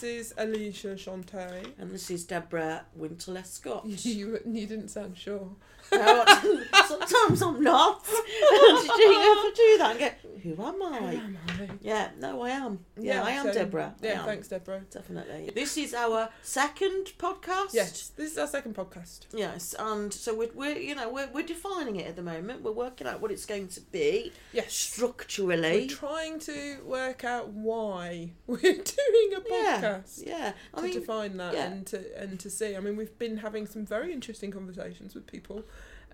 this is Alicia Shante. And this is Deborah Winterless Scott. You, you didn't sound sure. No, sometimes I'm not. Did you ever do that and go, who am Who I? am I? Yeah, no, I am. Yeah, I am so- Deborah. I Yeah, am. thanks, Deborah. Definitely. This is our second podcast. Yes, this is our second podcast. Yes, and so we're, we're you know we're, we're defining it at the moment. We're working out what it's going to be Yes. structurally. We're trying to work out why we're doing a yeah, podcast. yeah. I to mean, define that yeah. and to and to see. I mean, we've been having some very interesting conversations with people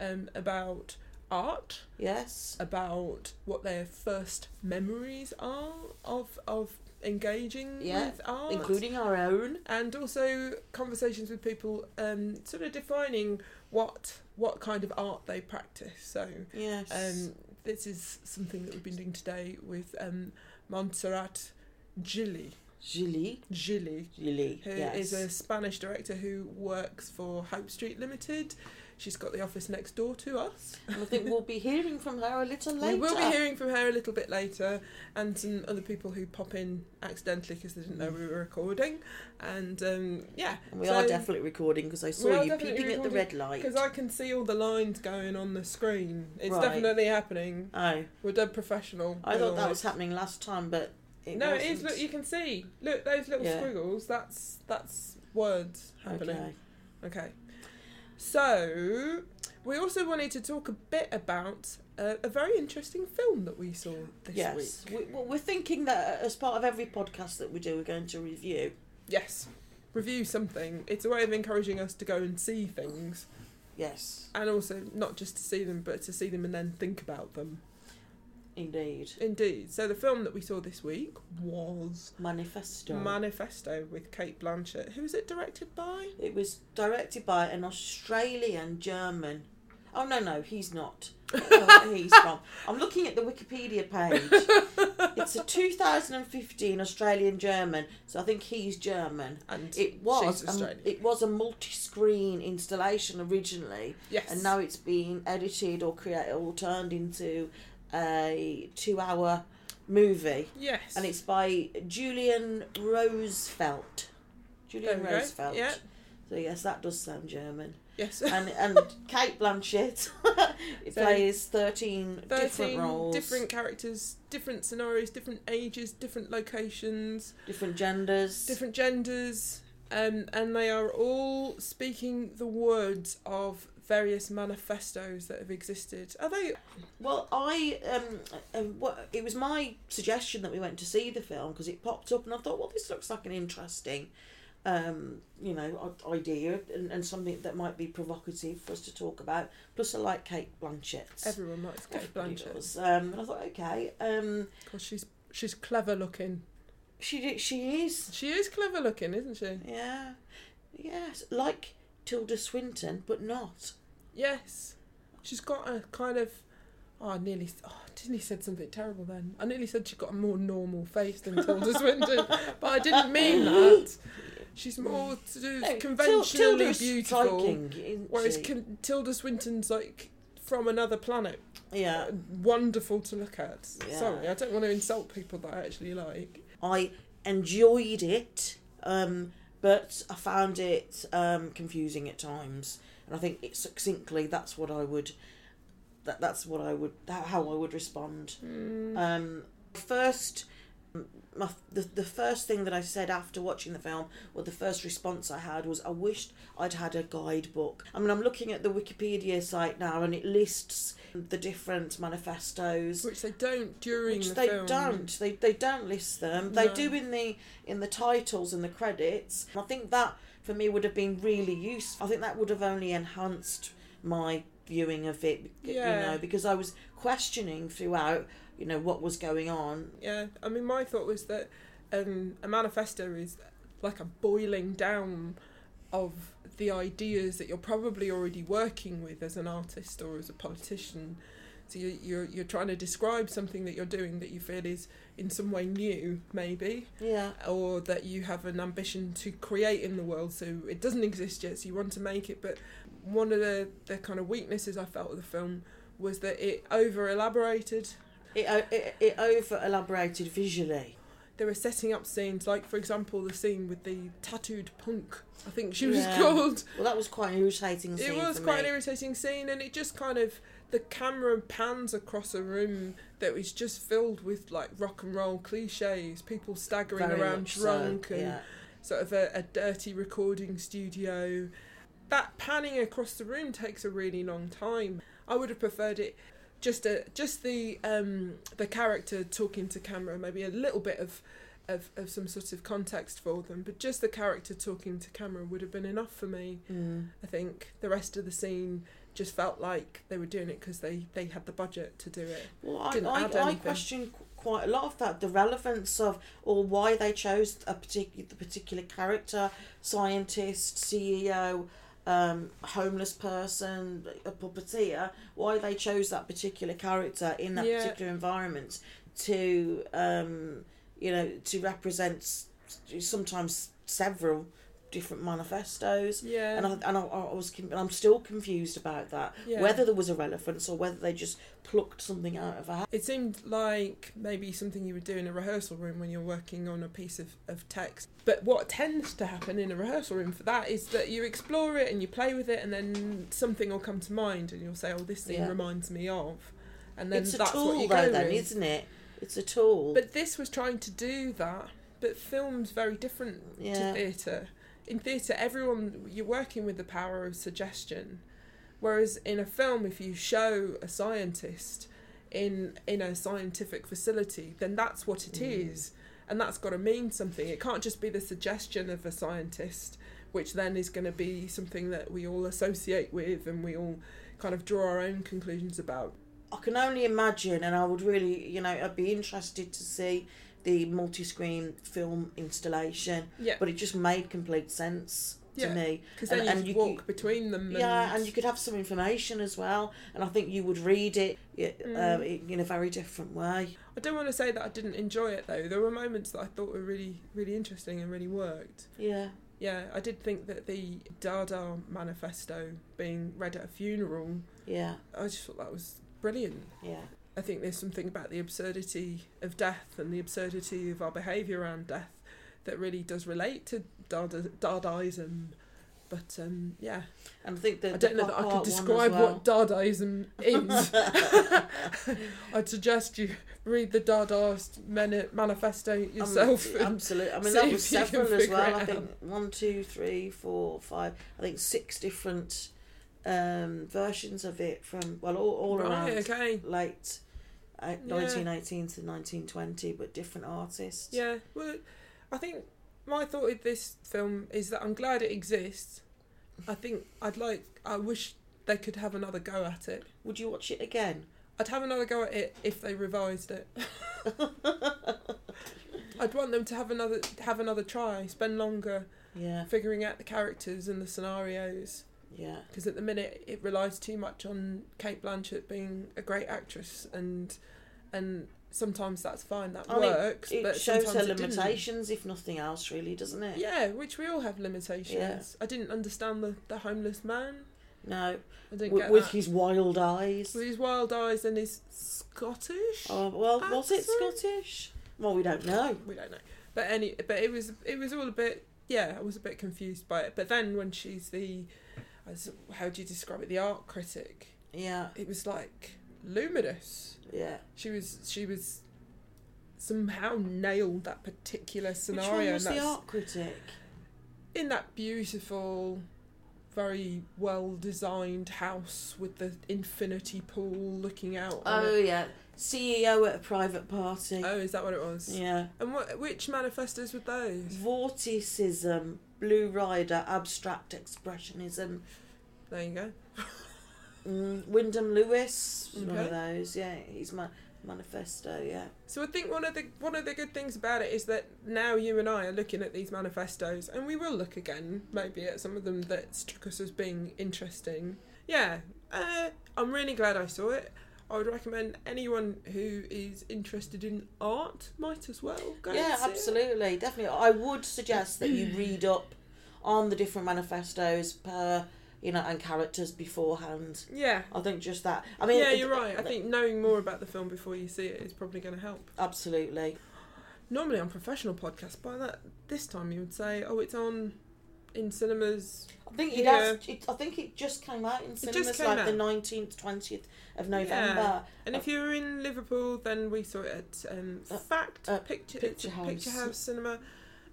um, about art, yes, about what their first memories are of of engaging Yeah, with art, including our own. and also conversations with people um, sort of defining what what kind of art they practice. So Yes. um, this is something that we've been doing today with um, Montserrat Gilli. Julie. Gilli, Julie. who yes. is a Spanish director who works for Hope Street Limited. She's got the office next door to us. And I think we'll be hearing from her a little later. We will be hearing from her a little bit later, and some other people who pop in accidentally because they didn't know we were recording. And um, yeah, And we so- are definitely recording because I saw you peeping at the red light. because I can see all the lines going on the screen. It's Right. definitely happening. Oh, We're dead professional. I thought that was happening last time, but it no, wasn't. it is. Look, you can see. Look, those little Yeah. squiggles. That's that's words happening. Okay. Okay. So, we also wanted to talk a bit about uh, a very interesting film that we saw this Yes, week. we, we're thinking that as part of every podcast that we do, we're going to review. Yes. Review something. It's a way of encouraging us to go and see things. Yes, And also, not just to see them, but to see them and then think about them. Indeed. Indeed. So, the film that we saw this week was Manifesto. Manifesto with Cate Blanchett. Who was it directed by? it was directed by an Australian German. Oh no, no, he's not. He's from. I'm looking at the Wikipedia page. It's a 2015 Australian German, so I think he's German. And It was. she's a- Australian. it was a multi-screen installation originally, yes. and now it's been edited or created or turned into a two-hour movie, Yes. and it's by Julian Rosefeldt. Julian. Rosefeldt. Yeah. So yes, that does sound German. Yes. And and Cate Blanchett So, plays thirteen, 13 different roles, different characters, different scenarios, different ages, different locations, different genders. different genders, um, and they are all speaking the words of various manifestos that have existed. Are they? Well, I um, um what it was my suggestion that we went to see the film because it popped up and I thought, well, this looks like an interesting, um, you know, idea and, and something that might be provocative for us to talk about. Plus, I like Cate Blanchett. Everyone likes Cate Everybody Blanchett does. Um, and I thought, okay, um, because she's she's clever looking. she she is, She is clever looking, isn't she? yeah, yes, like Tilda Swinton, but not. Yes. She's got a kind of. Oh, I nearly. Oh, I nearly said something terrible then. I nearly said she got a more normal face than Tilda Swinton, but I didn't mean that. She's more to do No, conventionally Tilda's beautiful, isn't whereas con- Tilda Swinton's like from another planet. yeah, Wonderful to look at. Yeah. Sorry, I don't want to insult people that I actually like. I enjoyed it, um, but I found it um, confusing at times. And I think it succinctly that's what I would that that's what I would how I would respond. Mm. Um, first, my, the the first thing that I said after watching the film, or the first response I had was, I wished I'd had a guidebook. I mean, I'm looking at the Wikipedia site now, and it lists the different manifestos Which they don't during which the they film. don't they, they don't list them they No. do in the in the titles and the credits i think that for me would have been really useful i think that would have only enhanced my viewing of it you Yeah. know because i was questioning throughout you know what was going on Yeah, I mean, my thought was that um, a manifesto is like a boiling down of the ideas that you're probably already working with as an artist or as a politician. So you, you're you're trying to describe something that you're doing that you feel is in some way new, maybe, yeah or that you have an ambition to create in the world. So it doesn't exist yet, so you want to make it. But one of the the kind of weaknesses I felt with the film was that it over elaborated it, it, it over elaborated visually they were setting up scenes like, for example, the scene with the tattooed punk. I think she was Yeah. called. Well, that was quite an irritating scene It was quite me. an irritating scene, and it just kind of the camera pans across a room that was just filled with like rock and roll cliches, people staggering Very around much so, drunk, and yeah. sort of a, a dirty recording studio. That panning across the room takes a really long time. I would have preferred it just a just the um the character talking to camera, maybe a little bit of of, of some sort of context for them, but just the character talking to camera would have been enough for me. Mm. I think the rest of the scene just felt like they were doing it because they, they had the budget to do it. Well, I, I, I question quite a lot of that, the relevance of or why they chose a particular the particular character, scientist, CEO, um, homeless person, a puppeteer. Why they chose that particular character in that Yeah. particular environment to, um, you know, to represent sometimes several different manifestos. Yeah. And I, and I, I was I'm still confused about that. Yeah. Whether there was a relevance or whether they just plucked something out of a hat. It seemed like maybe something you would do in a rehearsal room when you're working on a piece of, of text. But what tends to happen in a rehearsal room for that is that you explore it and you play with it, and then something will come to mind, and you'll say, "Oh, this thing Yeah. reminds me of," and then it's a that's tool what you though, then, with. isn't it? It's a tool. But this was trying to do that, but film's very different Yeah. to theatre. In theatre, everyone you're working with the power of suggestion, whereas in a film, if you show a scientist in in a scientific facility, then that's what it is, Mm. and that's got to mean something. It can't just be the suggestion of a scientist, which then is going to be something that we all associate with and we all kind of draw our own conclusions about. I can only imagine, and I would really, you know, I'd be interested to see the multi-screen film installation. Yeah. But it just made complete sense to Yeah, me. Because then And- you and you walk could- between them. Yeah, and you could have some information as well, and I think you would read it uh, Mm. in a very different way. I don't want to say that I didn't enjoy it though. There were moments that I thought were really, really interesting and really worked. Yeah. Yeah, I did think that the Dada manifesto being read at a funeral, Yeah. I just thought that was brilliant. Yeah. I think there's something about the absurdity of death and the absurdity of our behaviour around death that really does relate to Dada, Dadaism. But um, yeah, And I think that I don't know that I could art one as describe well. what Dadaism is. I'd suggest you read the Dadaist manifesto yourself. Um, absolutely. I mean, that was several as well. I think one, two, three, four, five. I think six different um, versions of it from well, all, all around right, okay. late uh, Yeah. 1918 to 1920, but different artists. Yeah, well, I think my thought of this film is that I'm glad it exists. I think I'd like, I wish they could have another go at it. Would you watch it again? I'd have another go at it if they revised it. I'd want them to have another have another try, spend longer Yeah, figuring out the characters and the scenarios. Yeah, Because at the minute it relies too much on Cate Blanchett being a great actress, and and sometimes that's fine, that I mean, works. it but shows her sometimes it didn't. limitations, if nothing else, really, doesn't it? Yeah, which we all have limitations. yeah. I didn't understand the, the homeless man. No, I didn't with, get with that. his wild eyes. with his wild eyes and his Scottish. Oh well, was it? Scottish? Well, we don't know. We don't know, but any, but it was it was all a bit. Yeah, I was a bit confused by it. But then when she's the, as how do you describe it? The art critic. Yeah, It was like luminous. yeah. She was she was somehow nailed that particular scenario. Which one and was the art critic? in that beautiful, very well designed house with the infinity pool looking out. Oh yeah, CEO at a private party. oh, is that what it was? Yeah, And what? Which manifestos were those? vorticism, Blue Rider, abstract expressionism. There you go. Mm, Wyndham Lewis, was one of those. Yeah, he's my manifesto. Yeah, So I think one of the one of the good things about it is that now you and I are looking at these manifestos, and we will look again maybe at some of them that struck us as being interesting. Yeah, uh, I'm really glad I saw it. I would recommend anyone who is interested in art might as well go. yeah, and see it. absolutely, definitely. I would suggest that you read up on the different manifestos per, you know, and characters beforehand. Yeah. I think just that. I mean, yeah, you're right. I think knowing more about the film before you see it is probably going to help. absolutely. normally on professional podcasts, by that this time you would say, oh, it's on in cinemas. I think it Yeah. has. It, I think it just came out in just cinemas came like out. the nineteenth, twentieth of November. And if you're in Liverpool, then we saw it at um, Uh, Fact uh, Picture Picture a Picture House. House Cinema,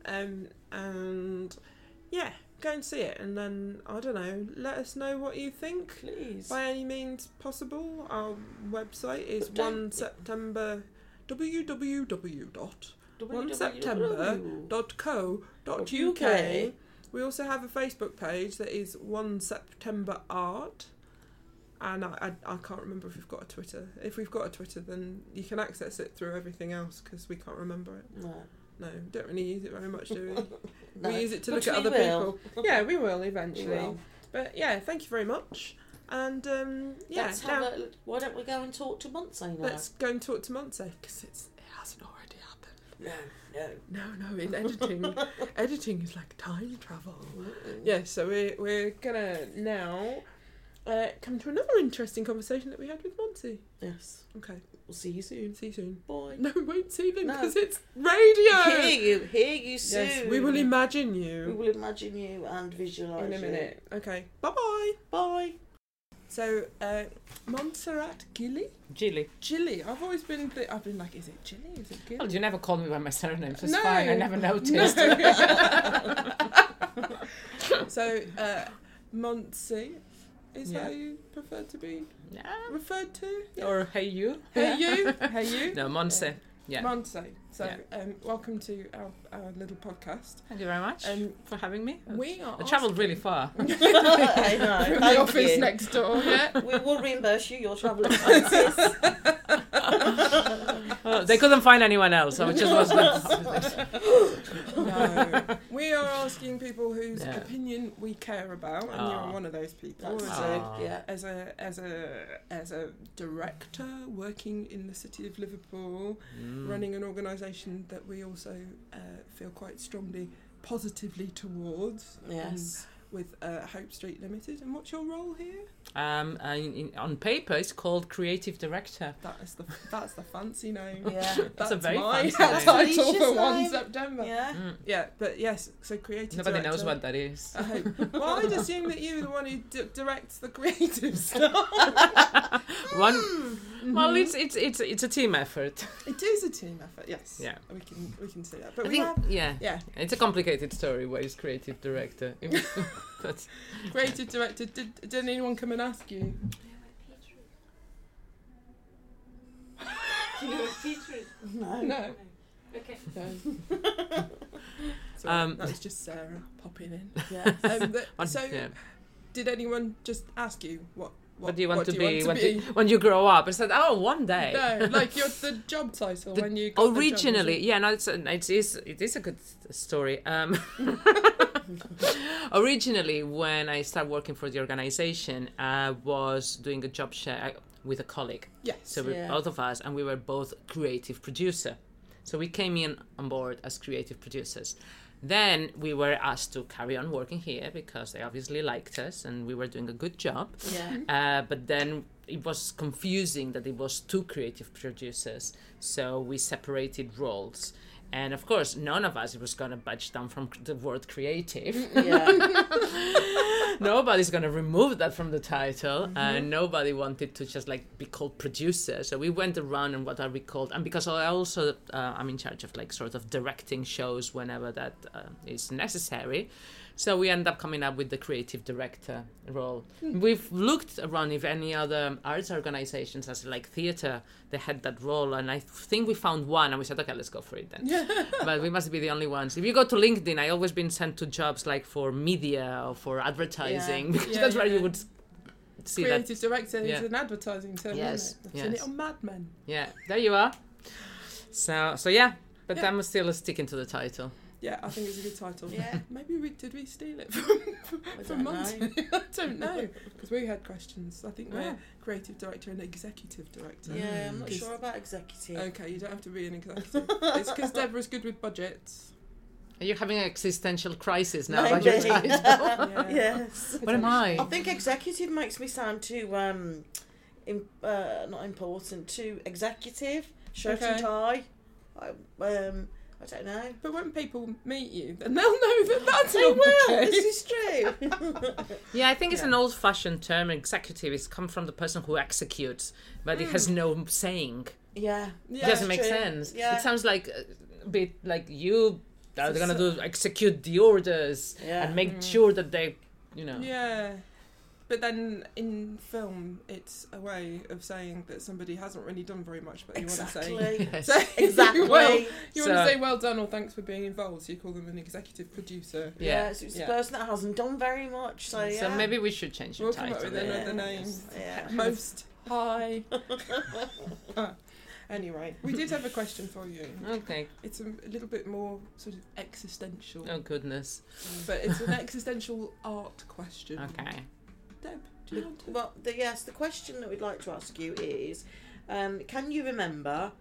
um, and yeah, go and see it, and then I don't know, let us know what you think. Please. By any means possible, our website is one September www dot one. September dot co dot uk. We also have a Facebook page that is One September Art, and I, I, I can't remember if we've got a Twitter. If we've got a Twitter, then you can access it through everything else because we can't remember it. No. No, don't really use it very much, do we? no. We use it to But look at other will. people. Yeah, we will We eventually. will. But yeah, thank you very much. And um, yeah, Let's now a, why don't we go and talk to Montse now? let's go and talk to Montse because it hasn't already happened. No, no. No, no, in editing, editing is like time travel. Mm-mm. Yeah, so we're, we're gonna now uh, come to another interesting conversation that we had with Monty. Yes. Okay, We'll see you soon. see you soon. Bye. No, we won't see them No. because it's radio. Hear you. Hear you soon. yes, we will imagine you. We will imagine you and visualise in a you. minute. Okay, Bye bye bye. Bye. So, uh, Montserrat Gilli? Gilli. Gilli. I've always been, th- I've been like, is it Gilli? Is it Gilli? Well, you never called me by my surname, so it's No. fine. I never noticed. No. so, uh, Montse is Yeah. how you prefer to be Yeah. referred to? Or hey you. Hey you, hey you. No, Montse. Yeah. Montse. So, Yeah. um, welcome to our, our little podcast. Thank you very much Um, for having me. We are. I travelled really far. I know. From the office you. next door. Yeah. We will reimburse you your travel expenses. Oh, they couldn't find anyone else, so it just was. no. We are asking people whose Yeah. opinion we care about, and you're one of those people. That's As it. a, Yeah. as a as a as a director working in the city of Liverpool, Mm. running an organisation that we also uh, feel quite strongly positively towards. um, Yes. with uh, Hope Street Limited. And what's your role here? Um, uh, in, in- on paper, it's called creative director. That is the that's the fancy name. Yeah. That's a very my fancy name. title Alicia's for one name. September. Yeah. Mm. Yeah, but yes, so creative. Nobody knows what that is. I hope. Well, I'd assume that you're the one who d- directs the creative stuff. One. Mm-hmm. Well, it's it's it's it's a team effort. It is a team effort. Yes. Yeah. We can we can see that. But I we think, have yeah, yeah it's a complicated story. Why is creative director? That's creative director. Did did anyone come and ask you? No. No. okay. No. So Um, that was just Sarah popping in. Yeah. Um, but- so, yeah. did anyone just ask you what? What, What do you want to do be you when, want to you- be? when you grow up? I said, oh, one day. No, like your the job title The- when you got the job, Originally, yeah, no, it's a, it is it is a good story. Um, originally, when I started working for the organization, I was doing a job share uh, with a colleague. Yes. So Yeah. both of us, and we were both creative producer. So we came in on board as creative producers. Then we were asked to carry on working here because they obviously liked us and we were doing a good job. Yeah. Uh, but then it was confusing that it was two creative producers, so we separated roles. And of course, none of us was gonna budge down from the word creative. Yeah. Nobody's gonna remove that from the title, Mm-hmm. and nobody wanted to just like be called producer. So we went around and what are we called? And because I also uh, I'm in charge of like sort of directing shows whenever that uh, is necessary. So we end up coming up with the creative director role. Hmm. We've looked around if any other arts organizations, as like theater, they had that role, and I think we found one, and we said, okay, let's go for it then. but we must be the only ones. If you go to LinkedIn, I always been sent to jobs like for media or for advertising because Yeah, that's where you would see that. Creative director is an advertising term, Yes, isn't it? I've seen yes. it on Mad Men. Yeah, there you are. So so yeah, but Yeah. I'm still sticking to the title. Yeah, I think it's a good title. Yeah. Maybe we did we steal it from I from don't Monty? know. I don't know because we had questions. I think we're Yeah. creative director and executive director. Yeah, I'm not sure about executive. Okay, you don't have to be an executive. it's because Deborah's good with budgets. Are you having an existential crisis now Maybe. about your title? Yeah. yes. what am I? I think executive makes me sound too um, im- uh, not important. Too executive, shirt and tie. I, um, I don't know. But when people meet you, then they'll know that that's They not will. the This case. is true. Yeah, I think it's Yeah. an old-fashioned term. Executive. It's come from the person who executes, but it has no saying. yeah. It Yeah, doesn't make true. sense. Yeah. It sounds like a bit like you are So- gonna do execute the orders Yeah. and make Mm. sure that they, you know. Yeah. But then in film, it's a way of saying that somebody hasn't really done very much, but you want to say. Exactly. Yes. So, exactly. well, you want to say well done or thanks for being involved, so you call them an executive producer. yeah. Yeah. so it's Yeah. the person that hasn't done very much. So yeah. So maybe we should change the We'll come title. up with Yeah. another name. Yeah. Most high. Ah, anyway, we did have a question for you. Okay. It's a, a little bit more sort of existential, Oh goodness. but it's an existential art question. Okay. Deb, do you want to? Well, the, yes, the question that we'd like to ask you is, um, can you remember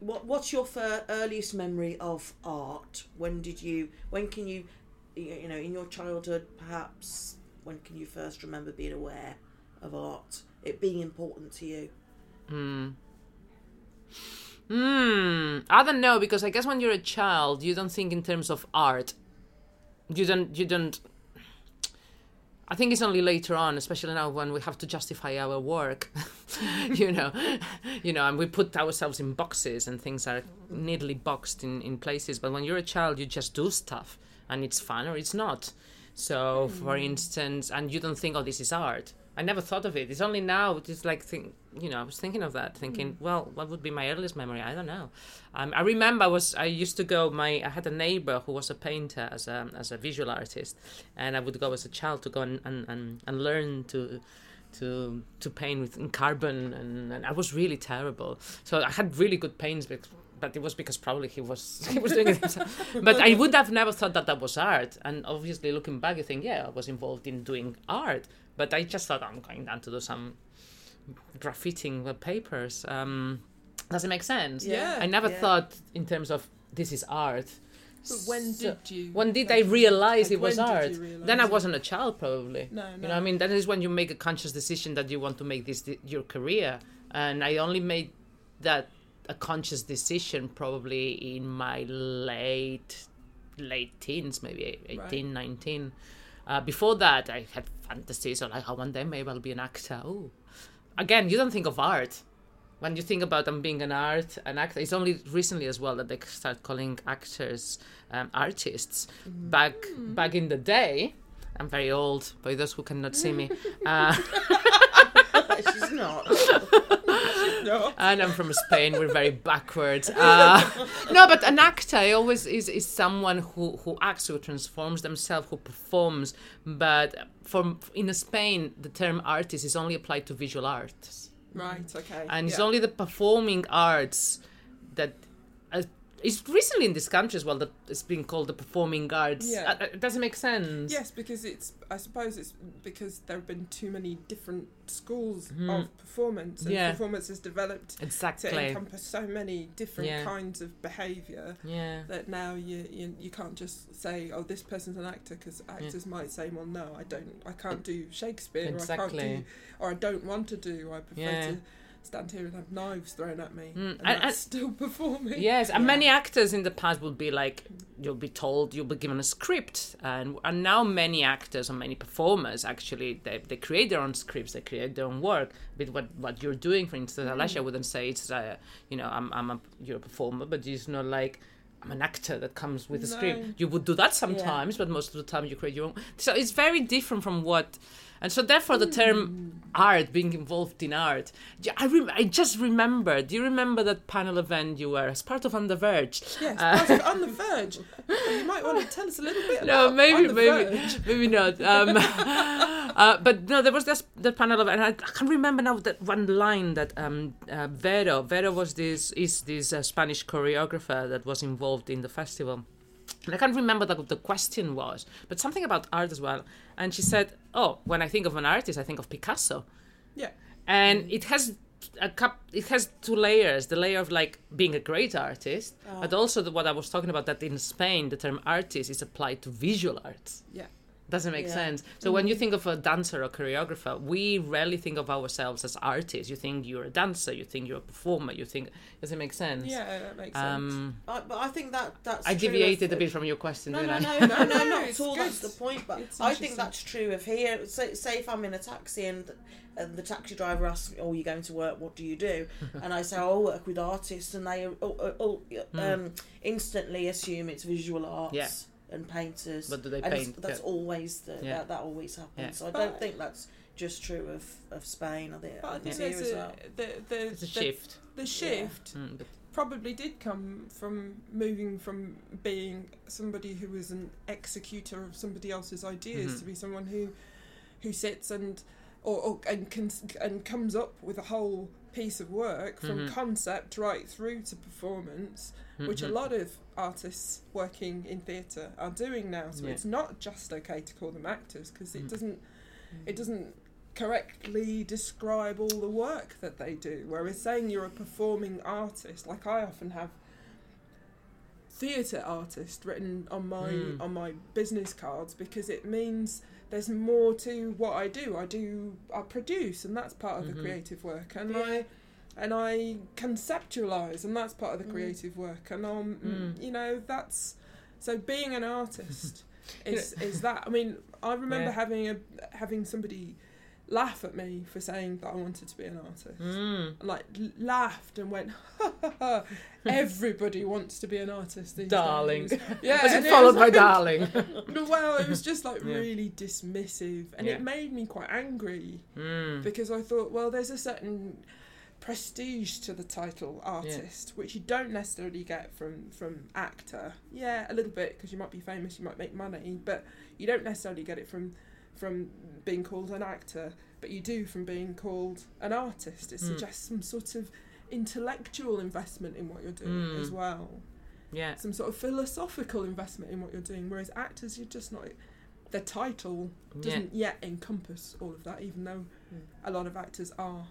what what's your fir- earliest memory of art? When did you? When can you? You you know, in your childhood, perhaps. When can you first remember being aware of art? It being important to you. Hmm. Hmm. I don't know because I guess when you're a child, you don't think in terms of art. You don't. You don't. I think it's only later on, especially now when we have to justify our work, you know, you know, and we put ourselves in boxes and things are neatly boxed in, in places. But when you're a child, you just do stuff and it's fun or it's not. So, for mm. instance, and you don't think, oh, this is art. I never thought of it. It's only now. It's like, think, you know, I was thinking of that, thinking, well, what would be my earliest memory? I don't know. Um, I remember I was I used to go. My I had a neighbor who was a painter as a as a visual artist, and I would go as a child to go and and, and, and learn to. To, to paint with in carbon and, and I was really terrible. So I had really good paints, but but it was because probably he was he was doing it himself. but I would have never thought that that was art. And obviously, looking back, you think, yeah, I was involved in doing art. But I just thought I'm going down to do some graffiting the papers. Um, does it make sense? Yeah. I never Yeah. thought in terms of this is art. But when So- did you? when did like, I realize like, it was art? Then I wasn't a child, probably. No, no. You know, I mean, that is when you make a conscious decision that you want to make this th- your career. And I only made that a conscious decision probably in my late late teens, maybe 18, 19. Uh, before that, I had fantasies of like, oh, one day maybe I'll be an actor. Oh, again, you don't think of art when you think about them being an art an actor. It's only recently as well that they start calling actors um, artists. Back back in the day, I'm very old. By those who cannot see me, uh, She's not. No. and I'm from Spain. We're very backwards. Uh, no, but an actor always is, is someone who, who acts, who transforms themselves, who performs. But from in Spain, the term artist is only applied to visual arts, Right. Okay. and it's only the performing arts that. It's recently in this country as well that it's been called the performing arts. Yeah. Uh, uh, doesn't make sense? Yes, because it's. I suppose it's because there have been too many different schools Mhm. of performance, and Yeah. performance has developed exactly. to encompass so many different Yeah. kinds of behaviour Yeah. that now you, you you can't just say, oh, this person's an actor, because actors might say, well, no, I don't, I can't do Shakespeare, or I can't Exactly. do, or I don't want to do. I prefer to stand here and have knives thrown at me, Mm, and, and- and- still performing. Yes, and Yeah. many actors in the past would be like, you'll be told, you'll be given a script, and and now many actors and many performers actually they, they create their own scripts, they create their own work. With what what you're doing, for instance, Alicia wouldn't say it's uh, you know I'm I'm a you're a performer, but it's not like. I'm an actor that comes with a No. script. You would do that sometimes, but most of the time you create your own. So it's very different from what, and so therefore the term art, being involved in art. I rem- I just remember. Do you remember that panel event you were as part of On the Verge? Yes, Uh, on the verge. you might want to tell us a little bit. No, about maybe, maybe, Verge. maybe not. Um, uh, but no, there was this the panel of, and I, I can't remember now that one line that um, uh, Vero, Vero was this is this uh, Spanish choreographer that was involved in the festival. And I can't remember what the question was, but something about art as well. And she said, "Oh, when I think of an artist, I think of Picasso." Yeah. and it has a cup it has two layers the layer of like being a great artist ah. but also the, what i was talking about that in spain the term artist is applied to visual arts Yeah. Doesn't make Yeah. sense. So when you think of a dancer or choreographer, we rarely think of ourselves as artists. You think you're a dancer, you think you're a performer, you think does it make sense? Yeah, that makes sense. Um, I, but I think that that's I true of- deviated a bit from your question, No, no, I? no, no, no, No, not at all. good. That's the point. But It's I think that's true of here. Say, say if I'm in a taxi and, and the taxi driver asks me, "Oh, you're going to work? What do you do?" and I say, "Oh, I work with artists," and they oh, oh, oh, um, instantly assume it's visual arts Hmm. Yeah. And painters. But do they and paint? That's Yeah. always the, Yeah. that, that always happens. Yeah. So I don't think that's just true of, of Spain. I think, but I I think think it's there's a, well. the, the, It's a the, shift. the shift Mm, but probably did come from moving from being somebody who was an executor of somebody else's ideas Mhm. to be someone who who sits and or, or and can, and comes up with a whole piece of work from Mhm. concept right through to performance which a mhm. lot of artists working in theatre are doing now so Yeah. it's not just okay to call them actors because it Mm. doesn't it doesn't correctly describe all the work that they do. Whereas saying you're a performing artist, like I often have theatre artist written on my Mm. on my business cards because it means there's more to what I do. I do I produce and that's part of Mhm. the creative work and Yeah. I and I conceptualize and that's part of the Mm. creative work and um Mm. you know that's so being an artist is is that I mean I remember Yeah. having a having somebody laugh at me for saying that I wanted to be an artist. Mm. And, Like l- laughed and went, ha, ha, ha, everybody wants to be an artist. These Darling. days." Yeah, it followed by like- darling? Well, it was just like Yeah. really dismissive, and Yeah. it made me quite angry Mm. because I thought, well, there's a certain prestige to the title artist, which you don't necessarily get from from actor. Yeah, a little bit because you might be famous, you might make money, but you don't necessarily get it from from being called an actor, but you do from being called an artist. It Mm. suggests some sort of intellectual investment in what you're doing Mm. as well Yeah. some sort of philosophical investment in what you're doing. Whereas actors, you're just not. The title doesn't yet encompass all of that, even though Mm. a lot of actors are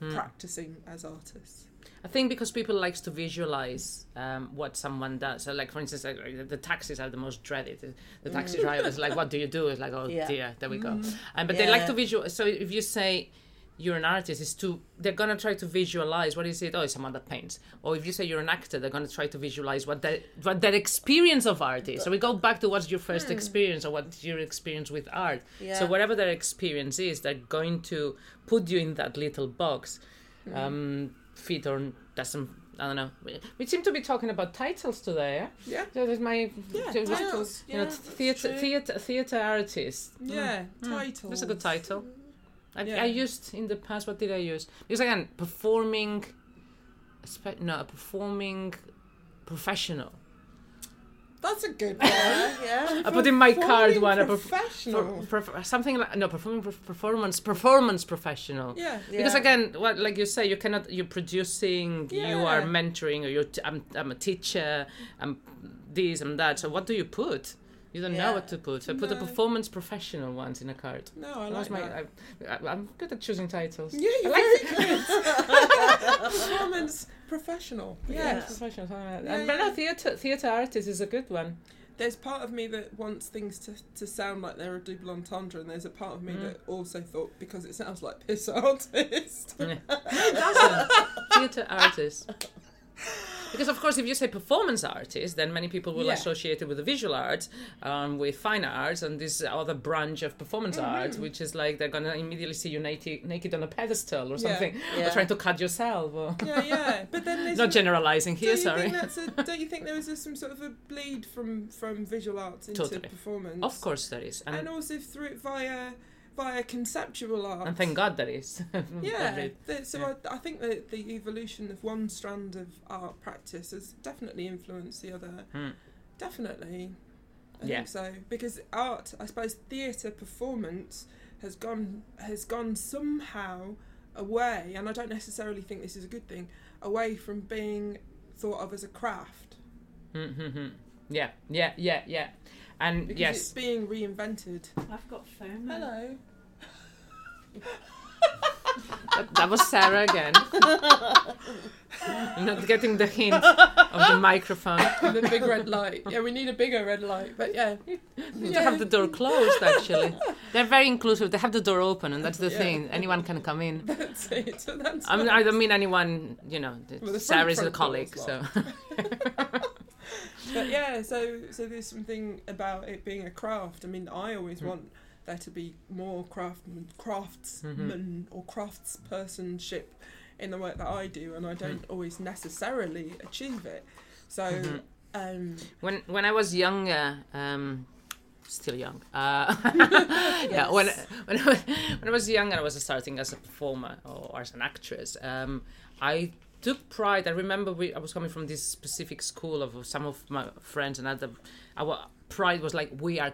Mm. practicing as artists. I think because people likes to visualize um, what someone does. So, like for instance, like, the- taxis are the most dreaded. The, taxi Mm. drivers, like, what do you do? It's like, oh Yeah. dear, there we go. And but they like to visual. So if you say you're an artist, is to they're gonna try to visualize what is it? Oh, it's someone that paints. Or if you say you're an actor, they're gonna try to visualize what that what their experience of art is. So we go back to what's your first Hmm. experience or what's your experience with art. Yeah. So whatever their experience is, they're going to put you in that little box. Hmm. Um, fit or doesn't. I don't know. We, seem to be talking about titles today. Yeah? Yeah, So there's my Yeah, so- titles. you know, that's theater, theater, theater artist. yeah, Mm. titles. That's a good title. I, Yeah. I used in the past. What did I use? Because again, performing. No, a performing professional. That's a good one. yeah, yeah. I put in my card one. A professional. for, for, something like no performing per- performance performance professional. yeah. Because again, what like you say, you cannot. You're producing. Yeah. You are mentoring. Or you're. T- I'm. I'm a teacher. I'm this. I'm that. So what do you put? You don't know what to put. So I put the No. performance professional ones in a card. No, I like my. that. I, I'm good at choosing titles. yeah, you're I very good. Performance professional. Yeah. Yes. Professional, like. Yeah, And- but no, theatre theatre artist is a good one. There's part of me that wants things to, to sound like they're a double entendre, and there's a part of me Mm. that also thought because it sounds like piss artist. Yeah. It doesn't. theatre artist. Because of course, if you say performance artist, then many people will Yeah. associate it with the visual arts, um, with fine arts, and this other branch of performance Mhm. art, which is like they're gonna immediately see you naked, naked on a pedestal or Yeah. something, or trying to cut yourself. Or yeah, yeah. But then not generalizing do here, sorry. that's a, don't you think there is a, some sort of a bleed from from visual arts into Totally. performance? Of course there is, and, and also through it via via conceptual art. and thank God there is. Yeah, the, so Yeah. I, I think that the evolution of one strand of art practice has definitely influenced the other. Hmm. Definitely, I Yeah. think so because art, I suppose, theatre performance has gone has gone somehow away, and I don't necessarily think this is a good thing, away from being thought of as a craft Mm-hmm. Yeah, yeah, yeah, yeah. And because yes, it's being reinvented. I've got phone. Hello. That, that was Sarah again. You're not getting the hint of the microphone. the big red light. Yeah, we need a bigger red light. But yeah, You Yeah. have the door closed, actually. They're very inclusive. They have the door open, and that's the Yeah. thing. Anyone can come in. that's it. So that's. I mean, I don't mean anyone, you know. Well, the Sarah is a front- front colleague, so. But yeah, so so there's something about it being a craft. I mean, I always Mm. want there to be more craftsman, craftsman or craftspersonship in the work that I do, and I don't always necessarily achieve it. So, Mhm. um, When when I was younger, um, still young. Uh, Yeah, when when I, was- when I was young and I was starting as a performer or as an actress, um, I took pride. I remember we, I was coming from this specific school of some of my friends and other. Our pride was like we are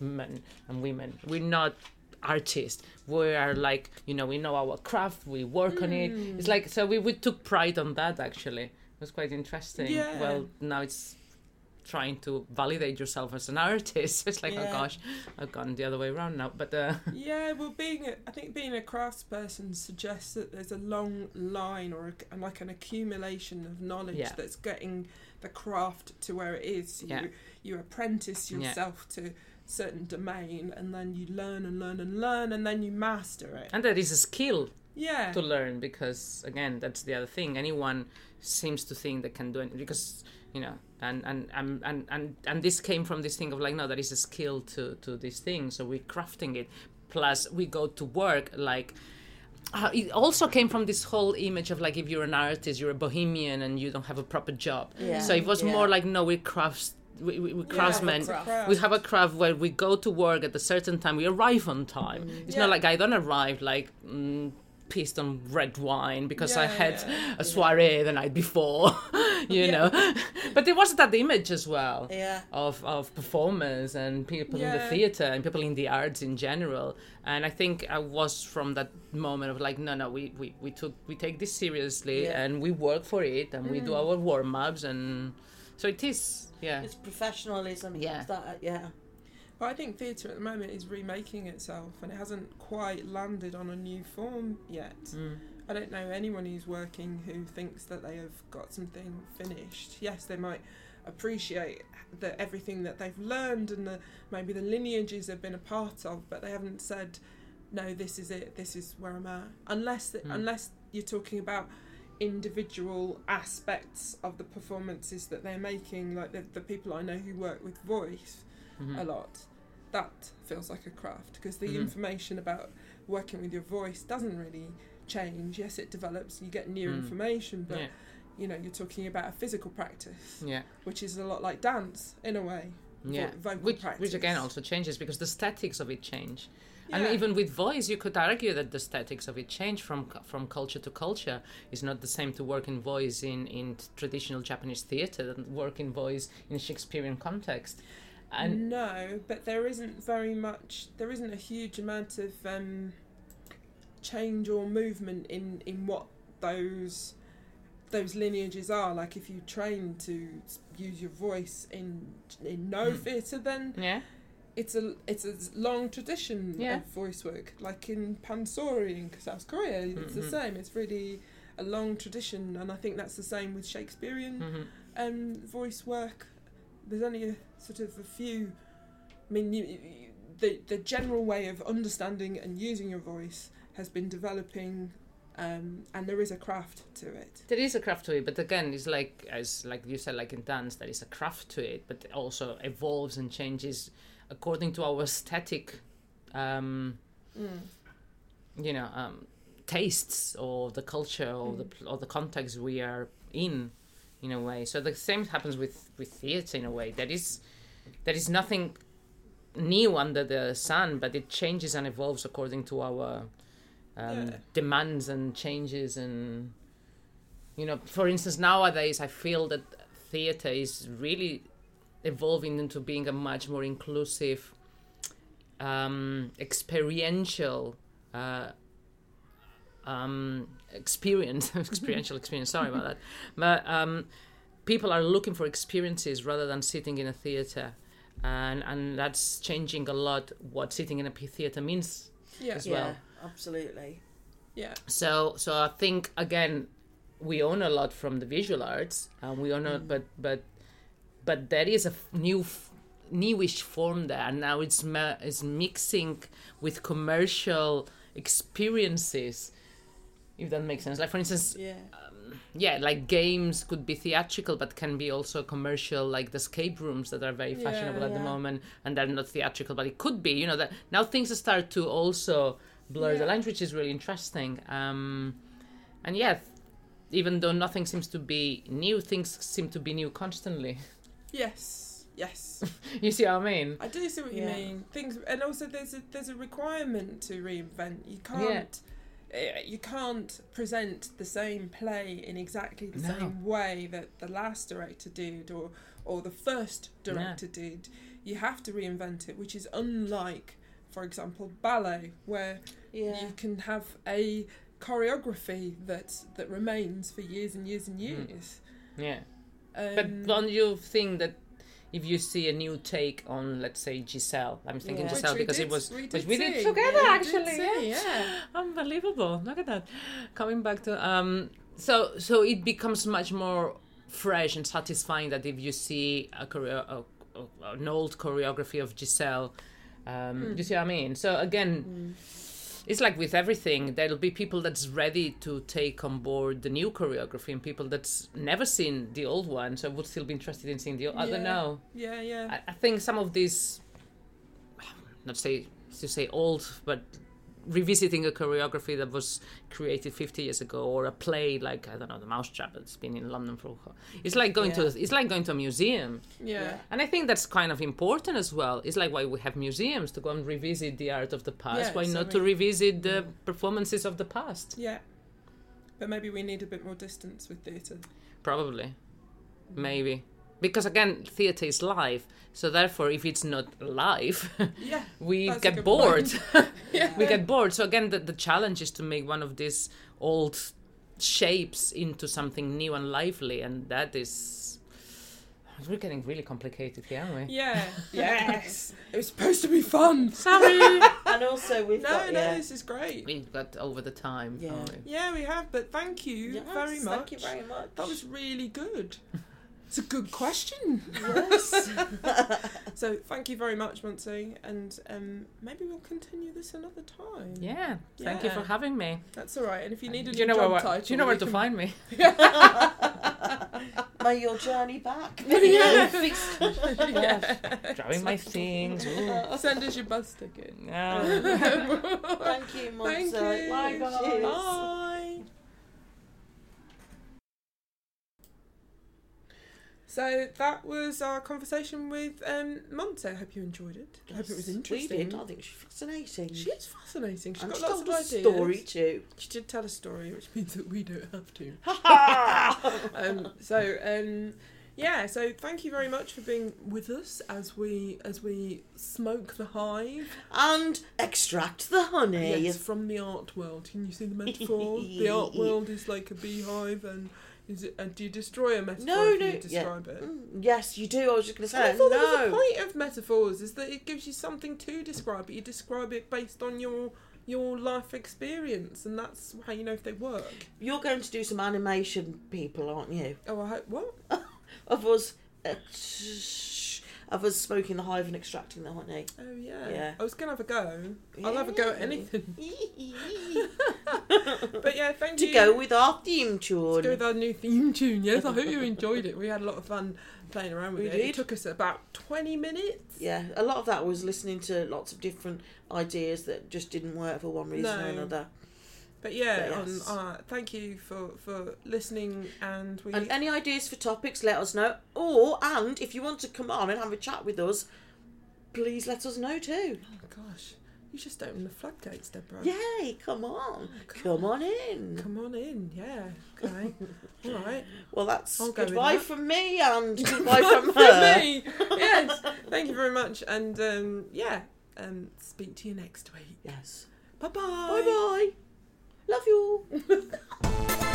craftsmen and women. We're not artists. We are like you know we know our craft. We work on it. It's like so we, we took pride on that actually. It was quite interesting. Yeah. Well, now it's trying to validate yourself as an artist. It's like, oh gosh, I've gone the other way around now. But uh, yeah, well, being a, I think being a craftsperson suggests that there's a long line or a, and like an accumulation of knowledge Yeah. that's getting the craft to where it is. You Yeah. you apprentice Yeah. yourself to certain domain and then you learn and learn and learn and then you master it. and that is a skill Yeah. to learn because again, that's the other thing. Anyone seems to think they can do it because you know, and and and and and, and this came from this thing of like, no, there is a skill to to this thing, so we're crafting it. Plus, we go to work like. Uh, it also came from this whole image of like if you're an artist, you're a bohemian and you don't have a proper job. Yeah. So it was Yeah. more like no, we're crafts, we, we, we're Yeah, craftsmen. craft. craft. we have a craft where we go to work at a certain time we arrive on time it's Yeah. not like i don't arrive like mm, pissed on red wine because i had yeah. a soiree the night before you Yeah. know but there was that image as well Yeah. of, of performers and people in the theater and people in the arts in general and i think i was from that moment of like no no we, we, we took we take this seriously Yeah. and we work for it and we do Mm. our warm-ups and so it is yeah It's professionalism. Yeah. That, yeah. But I think theatre at the moment is remaking itself and it hasn't quite landed on a new form yet. Mm. I don't know anyone who's working who thinks that they have got something finished. Yes, they might appreciate that everything that they've learned and the maybe the lineages they've been a part of, but they haven't said, "No, this is it. This is where I'm at." Unless Mm. unless you're talking about individual aspects of the performances that they're making, like the, the people I know who work with voice Mhm. a lot. That feels like a craft because the Mhm. information about working with your voice doesn't really change. Yes, it develops, you get new Mm. information, but yeah you know, you're talking about a physical practice, yeah which is a lot like dance in a way. vo- yeah vocal which, practice. which again also changes because the statics of it change Yeah. and even with voice you could argue that the statics of it change from from culture to culture it's not the same to work in voice in in traditional japanese theater than work in voice in a shakespearean context and Noh, but there isn't very much. There isn't a huge amount of um, change or movement in in what those those lineages are. Like if you train to use your voice in in no Hmm. theatre, then yeah it's a it's a long tradition Yeah. of voice work. Like in Pansori in South Korea, it's the Mhm. same. It's really a long tradition, and I think that's the same with Shakespearean hmm um, voice work. There's only a sort of a few. I mean, you, you, the the general way of understanding and using your voice has been developing, um, and there is a craft to it. there is a craft to it but again it's like as like you said like in dance there is a craft to it but it also evolves and changes according to our aesthetic um you know um, tastes or the culture or the Mm. or the context we are in in a way so the same happens with with theater in a way That is, there is nothing new under the sun but it changes and evolves according to our um, Yeah. demands and changes and you know for instance nowadays i feel that theater is really evolving into being a much more inclusive um, experiential uh, um, experience experiential experience sorry about that. But um, people are looking for experiences rather than sitting in a theater. And and that's changing a lot what sitting in a theater means Yeah, As yeah. Absolutely. yeah, so so i think again we own a lot from the visual arts, and we own a, but but but there is a new f- newish form there. And now it's ma- is mixing with commercial experiences if that makes sense like for instance Yeah. yeah like games could be theatrical but can be also commercial like the escape rooms that are very Yeah, fashionable at the moment and they're not theatrical but it could be you know that now things start to also blur the lines which is really interesting um and yeah even though nothing seems to be new things seem to be new constantly Yes, yes. you see what i mean I do see what you Yeah. mean. Things, and also there's a there's a requirement to reinvent. You can't. Eh, You can't present the same play in exactly the No. same way that the last director did, or or the first director did. You have to reinvent it, which is unlike, for example, ballet, where Yeah. you can have a choreography that that remains for years and years and Mm. years. yeah Um, But don't you think that if you see a new take on, let's say, Giselle, I'm thinking Yeah. Giselle which because it was, we which did we did together yeah, we did actually. yeah. yeah. Unbelievable! Look at that. Coming back to um, so so it becomes much more fresh and satisfying that if you see a choreo- a, a, an old choreography of Giselle. Um, Mm. You see what I mean? So again, Mm. It's like with everything there'll be people that's ready to take on board the new choreography and people that's never seen the old one so would still be interested in seeing the old i don't know Yeah, yeah. I, I think some of these not say to say old but revisiting a choreography that was created 50 years ago or a play like i don't know the mousetrap that's been in london for it's like going to it's like going to a museum yeah. and I think that's kind of important as well. It's like why we have museums to go and revisit the art of the past. Yes, why I not to mean- revisit the performances of the past? Yeah. But maybe we need a bit more distance with theatre. Probably. Maybe. Because again, theatre is live. So therefore, if it's not live, Yeah. we get bored. Yeah. we get bored. So again, the, the challenge is to make one of these old shapes into something new and lively. And that is... We're getting really complicated here, aren't we? Yeah. Yes. it was supposed to be fun. Sorry! And also we've No, got no, yeah. this is great. We've got over the time. Yeah. we? Yeah, we have, but thank you Yes, very much. Thank you very much. That was really good. It's a good question. yes. So thank you very much, Montse, and um, maybe we'll continue this another time. Yeah, thank you for having me. That's all right. And if you need a do new you know job where, title, do you know where we to can- find me? May your journey back. Yeah. Fixed. yeah. Grabbing my things. ooh. Send us your bus ticket. Yeah. Thank you, Thank you. Bye bye. Cheers. Bye. So that was our conversation with um, Montse. I hope you enjoyed it. I hope it was We interesting. did. I think she's fascinating. She is fascinating. She's and got she lots told of a ideas. story too. She did tell a story, which means that we don't have to. Um, so um, yeah, so thank you very much for being with us as we as we smoke the hive. and extract the honey. Yes, from the art world. Can you see the metaphor? the art world is like a beehive, and is it? And do you destroy a metaphor No, if no, you yeah. describe it? Mm, Yes, you do. I was just going to And I say thought that was the point of metaphors is that it gives you something to describe, but you describe it based on your your life experience, and that's how you know if they work. You're going to do some animation, people, aren't you? Oh, I hope what? Of us, ex- of us smoking the hive and extracting the honey. Oh yeah. Yeah. I was gonna have a go. I'll have a go at anything. But yeah, thank you. To go with our theme tune. Let's go with our new theme tune. Yes, I hope you enjoyed it. We had a lot of fun playing around with We it. did. It took us about twenty minutes. Yeah, a lot of that was listening to lots of different ideas that just didn't work for one reason or another. But yeah, But yes. um, uh, thank you for for listening, and we. And any ideas for topics, let us know. Or, and if you want to come on and have a chat with us, please let us know too. oh gosh, you just opened the floodgates, Deborah. Yay, come on. God. Come on in. Come on in, yeah. Okay, all right. Well, that's I'll goodbye that. from me and goodbye from her. me, yes. Thank you very much, and um, yeah, um, speak to you next week. Yes. Bye bye. Bye bye. Love you.